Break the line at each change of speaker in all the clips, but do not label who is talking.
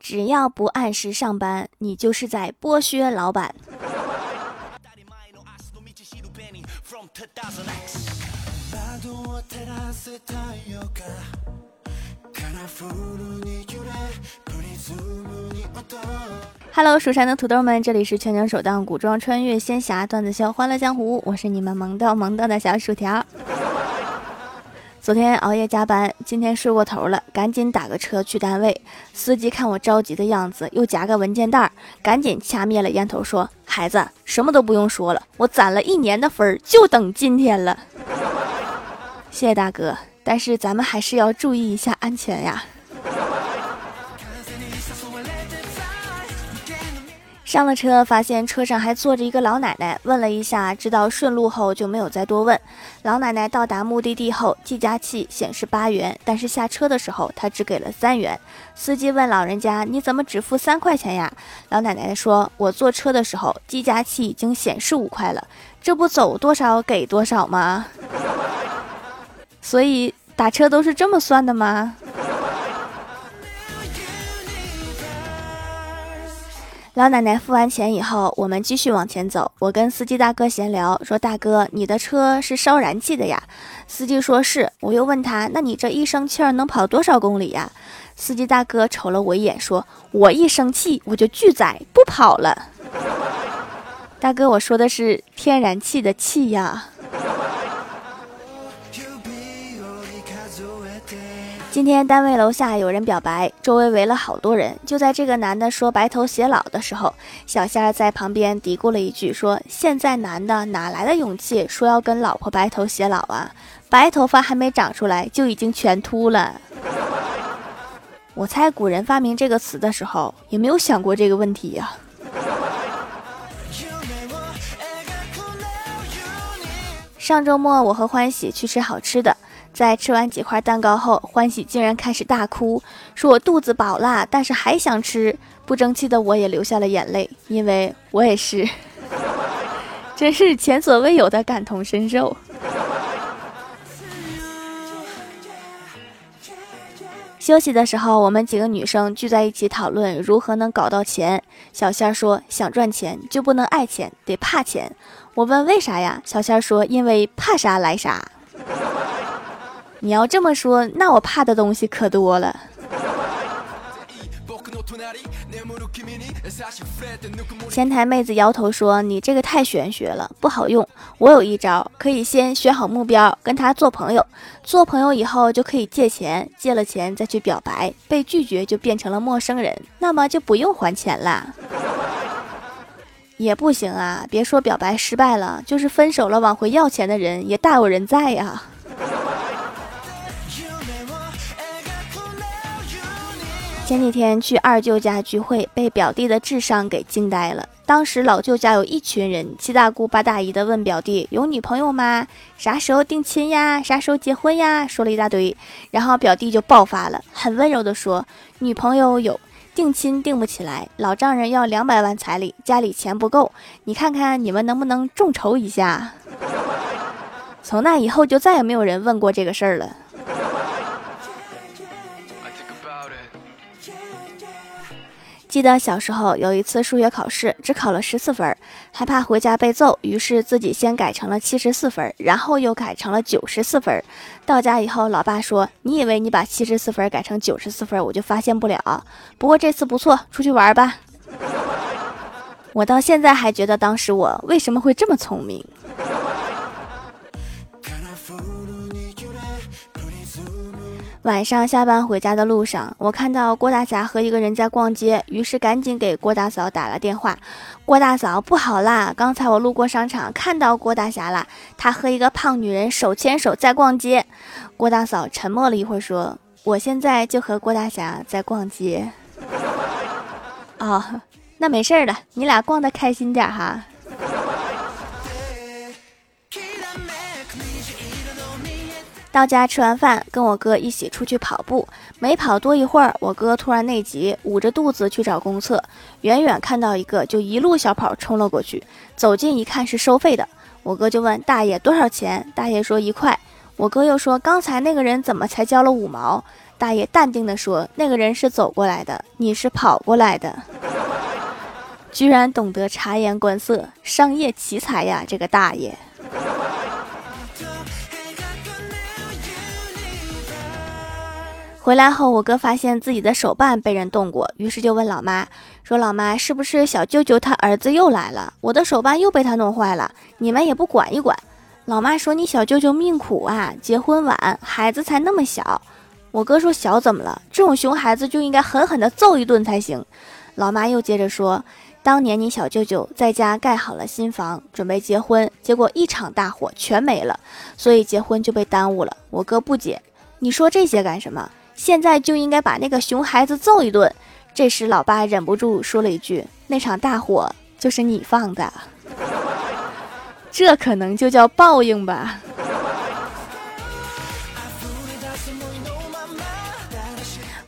只要不按时上班，你就是在剥削老板。Hello，蜀山的土豆们，这里是全球首档古装穿越仙侠段子秀《欢乐江湖》，我是你们萌逗萌逗的小薯条。昨天熬夜加班，今天睡过头了，赶紧打个车去单位。司机看我着急的样子，又夹个文件袋，赶紧掐灭了烟头，说：“孩子，什么都不用说了，我攒了一年的分，就等今天了。”谢谢大哥，但是咱们还是要注意一下安全呀。上了车，发现车上还坐着一个老奶奶，问了一下，知道顺路后就没有再多问。老奶奶到达目的地后，计价器显示八元，但是下车的时候她只给了三元。司机问老人家：“你怎么只付三块钱呀？”老奶奶说：“我坐车的时候计价器已经显示五块了，这不走多少给多少吗？所以打车都是这么算的吗？”老奶奶付完钱以后，我们继续往前走。我跟司机大哥闲聊，说：“大哥，你的车是烧燃气的呀？”司机说是。我又问他：“那你这一生气儿能跑多少公里呀？”司机大哥瞅了我一眼，说：“我一生气我就拒载不跑了。”大哥，我说的是天然气的气呀。今天单位楼下有人表白，周围围了好多人。就在这个男的说白头偕老的时候，小仙儿在旁边嘀咕了一句：“说现在男的哪来的勇气说要跟老婆白头偕老啊？白头发还没长出来就已经全秃了。”我猜古人发明这个词的时候也没有想过这个问题呀。上周末我和欢喜去吃好吃的。在吃完几块蛋糕后，欢喜竟然开始大哭，说我肚子饱了，但是还想吃。不争气的我也流下了眼泪，因为我也是，真是前所未有的感同身受。休息的时候，我们几个女生聚在一起讨论如何能搞到钱。小仙儿说：“想赚钱就不能爱钱，得怕钱。”我问为啥呀？小仙儿说：“因为怕啥来啥。”你要这么说，那我怕的东西可多了。前台妹子摇头说：“你这个太玄学了，不好用。我有一招，可以先选好目标，跟他做朋友。做朋友以后就可以借钱，借了钱再去表白，被拒绝就变成了陌生人，那么就不用还钱啦。也不行啊，别说表白失败了，就是分手了，往回要钱的人也大有人在呀。”前几天去二舅家聚会，被表弟的智商给惊呆了。当时老舅家有一群人，七大姑八大姨的问表弟有女朋友吗？啥时候定亲呀？啥时候结婚呀？说了一大堆，然后表弟就爆发了，很温柔的说：“女朋友有，定亲定不起来，老丈人要两百万彩礼，家里钱不够，你看看你们能不能众筹一下？”从那以后就再也没有人问过这个事儿了。记得小时候有一次数学考试，只考了十四分，害怕回家被揍，于是自己先改成了七十四分，然后又改成了九十四分。到家以后，老爸说：“你以为你把七十四分改成九十四分，我就发现不了？不过这次不错，出去玩吧。”我到现在还觉得当时我为什么会这么聪明。晚上下班回家的路上，我看到郭大侠和一个人在逛街，于是赶紧给郭大嫂打了电话。郭大嫂，不好啦！刚才我路过商场，看到郭大侠了，他和一个胖女人手牵手在逛街。郭大嫂沉默了一会儿，说：“我现在就和郭大侠在逛街。”哦，那没事了，你俩逛的开心点哈。到家吃完饭，跟我哥一起出去跑步。没跑多一会儿，我哥突然内急，捂着肚子去找公厕。远远看到一个，就一路小跑冲了过去。走近一看，是收费的。我哥就问大爷多少钱？大爷说一块。我哥又说刚才那个人怎么才交了五毛？大爷淡定地说：“那个人是走过来的，你是跑过来的。”居然懂得察言观色，商业奇才呀！这个大爷。回来后，我哥发现自己的手办被人动过，于是就问老妈说：“老妈，是不是小舅舅他儿子又来了？我的手办又被他弄坏了，你们也不管一管？”老妈说：“你小舅舅命苦啊，结婚晚，孩子才那么小。”我哥说：“小怎么了？这种熊孩子就应该狠狠地揍一顿才行。”老妈又接着说。当年你小舅舅在家盖好了新房，准备结婚，结果一场大火全没了，所以结婚就被耽误了。我哥不解，你说这些干什么？现在就应该把那个熊孩子揍一顿。这时老爸忍不住说了一句：“那场大火就是你放的，这可能就叫报应吧。”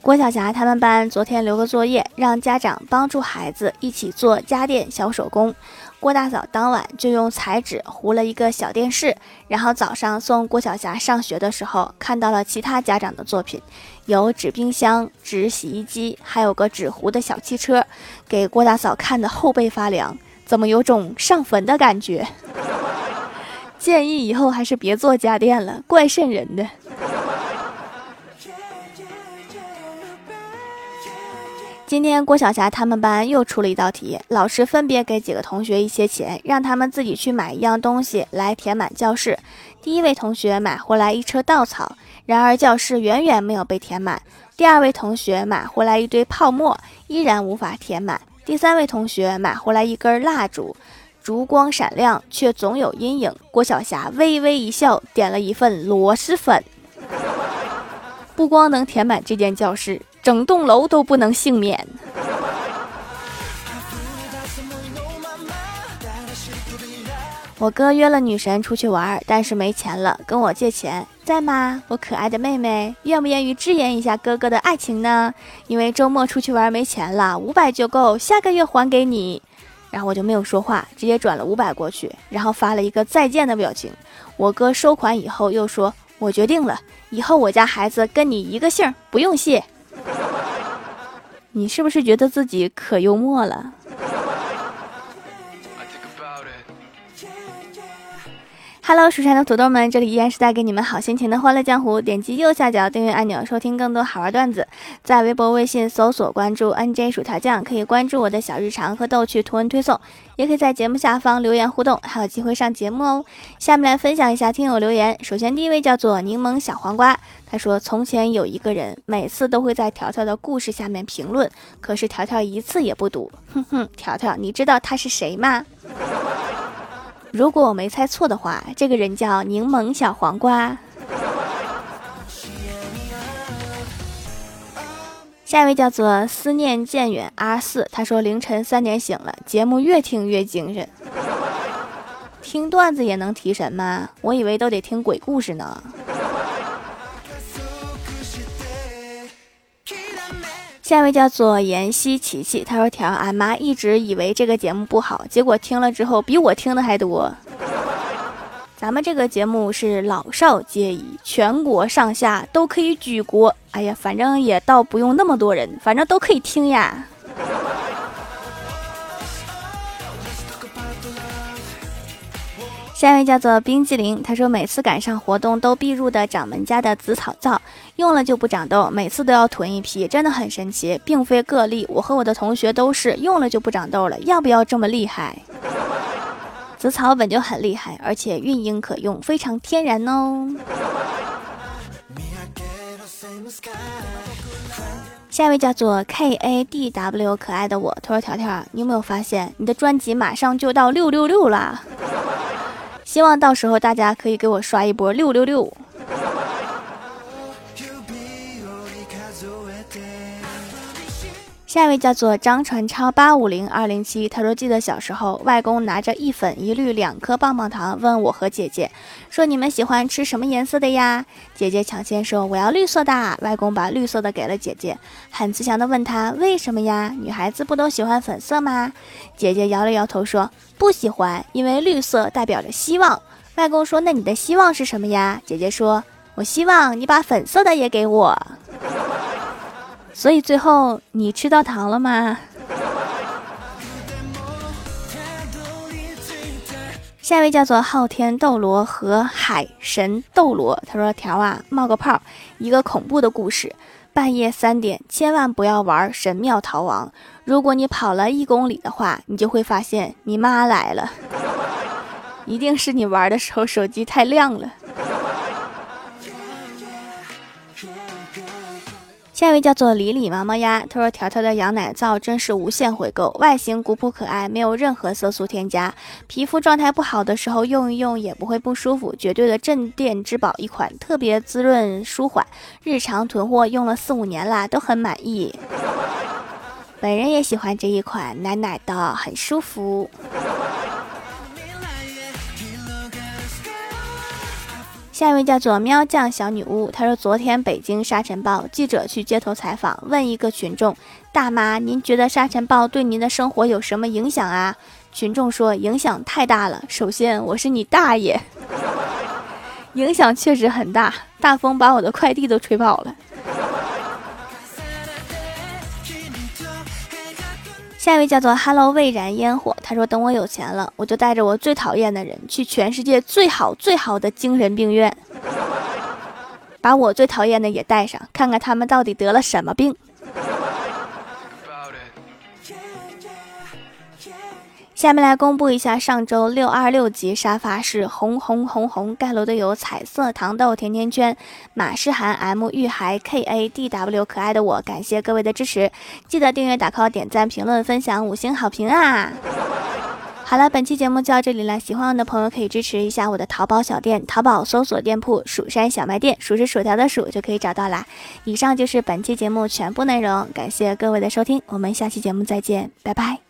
郭晓霞他们班昨天留个作业，让家长帮助孩子一起做家电小手工。郭大嫂当晚就用彩纸糊了一个小电视，然后早上送郭晓霞上学的时候，看到了其他家长的作品，有纸冰箱、纸洗衣机，还有个纸糊的小汽车，给郭大嫂看的后背发凉，怎么有种上坟的感觉？建议以后还是别做家电了，怪瘆人的。今天郭晓霞他们班又出了一道题，老师分别给几个同学一些钱，让他们自己去买一样东西来填满教室。第一位同学买回来一车稻草，然而教室远远没有被填满。第二位同学买回来一堆泡沫，依然无法填满。第三位同学买回来一根蜡烛，烛光闪亮，却总有阴影。郭晓霞微微一笑，点了一份螺蛳粉，不光能填满这间教室。整栋楼都不能幸免。我哥约了女神出去玩，但是没钱了，跟我借钱，在吗？我可爱的妹妹，愿不愿意支援一下哥哥的爱情呢？因为周末出去玩没钱了，五百就够，下个月还给你。然后我就没有说话，直接转了五百过去，然后发了一个再见的表情。我哥收款以后又说：“我决定了，以后我家孩子跟你一个姓，不用谢。”你是不是觉得自己可幽默了？？Hello，蜀山的土豆们，这里依然是带给你们好心情的欢乐江湖。点击右下角订阅按钮，收听更多好玩段子。在微博、微信搜索关注 NJ 薯条酱，可以关注我的小日常和逗趣图文推送，也可以在节目下方留言互动，还有机会上节目哦。下面来分享一下听友留言。首先，第一位叫做柠檬小黄瓜。他说：“从前有一个人，每次都会在条条的故事下面评论，可是条条一次也不读。哼哼，条条，你知道他是谁吗？如果我没猜错的话，这个人叫柠檬小黄瓜。”下一位叫做思念渐远 R 四，他说凌晨三点醒了，节目越听越精神。听段子也能提神吗？我以为都得听鬼故事呢。下一位叫做妍希琪琪，他说：“条俺妈一直以为这个节目不好，结果听了之后比我听的还多。咱们这个节目是老少皆宜，全国上下都可以举国。哎呀，反正也倒不用那么多人，反正都可以听呀。”下一位叫做冰激凌，他说每次赶上活动都必入的掌门家的紫草皂，用了就不长痘，每次都要囤一批，真的很神奇，并非个例。我和我的同学都是用了就不长痘了，要不要这么厉害？紫草本就很厉害，而且孕婴可用，非常天然哦。下一位叫做 K A D W 可爱的我，他说条条，你有没有发现你的专辑马上就到六六六了？希望到时候大家可以给我刷一波六六六。下一位叫做张传超八五零二零七，他说记得小时候，外公拿着一粉一绿两颗棒棒糖问我和姐姐，说你们喜欢吃什么颜色的呀？姐姐抢先说我要绿色的，外公把绿色的给了姐姐，很慈祥的问他为什么呀？女孩子不都喜欢粉色吗？姐姐摇了摇头说不喜欢，因为绿色代表着希望。外公说那你的希望是什么呀？姐姐说。我希望你把粉色的也给我。所以最后你吃到糖了吗？下一位叫做昊天斗罗和海神斗罗，他说：“条啊，冒个泡，一个恐怖的故事。半夜三点，千万不要玩神庙逃亡。如果你跑了一公里的话，你就会发现你妈来了，一定是你玩的时候手机太亮了。”下一位叫做李李毛毛鸭，他说：“条条的羊奶皂真是无限回购，外形古朴可爱，没有任何色素添加，皮肤状态不好的时候用一用也不会不舒服，绝对的镇店之宝一款，特别滋润舒缓，日常囤货用了四五年啦，都很满意。本人也喜欢这一款，奶奶的，很舒服。”下一位叫做喵酱小女巫，她说：“昨天北京沙尘暴，记者去街头采访，问一个群众大妈，您觉得沙尘暴对您的生活有什么影响啊？”群众说：“影响太大了。首先，我是你大爷，影响确实很大，大风把我的快递都吹跑了。”下一位叫做 Hello 未燃烟火，他说：“等我有钱了，我就带着我最讨厌的人去全世界最好最好的精神病院，把我最讨厌的也带上，看看他们到底得了什么病。”下面来公布一下上周六二六级沙发是红红红红盖楼的有彩色糖豆甜甜圈、马诗涵 M 玉孩 K A D W 可爱的我，感谢各位的支持，记得订阅、打 call、点赞、评论、分享、五星好评啊！好了，本期节目就到这里了，喜欢我的朋友可以支持一下我的淘宝小店，淘宝搜索店铺“蜀山小卖店”，数是薯条的数就可以找到啦。以上就是本期节目全部内容，感谢各位的收听，我们下期节目再见，拜拜。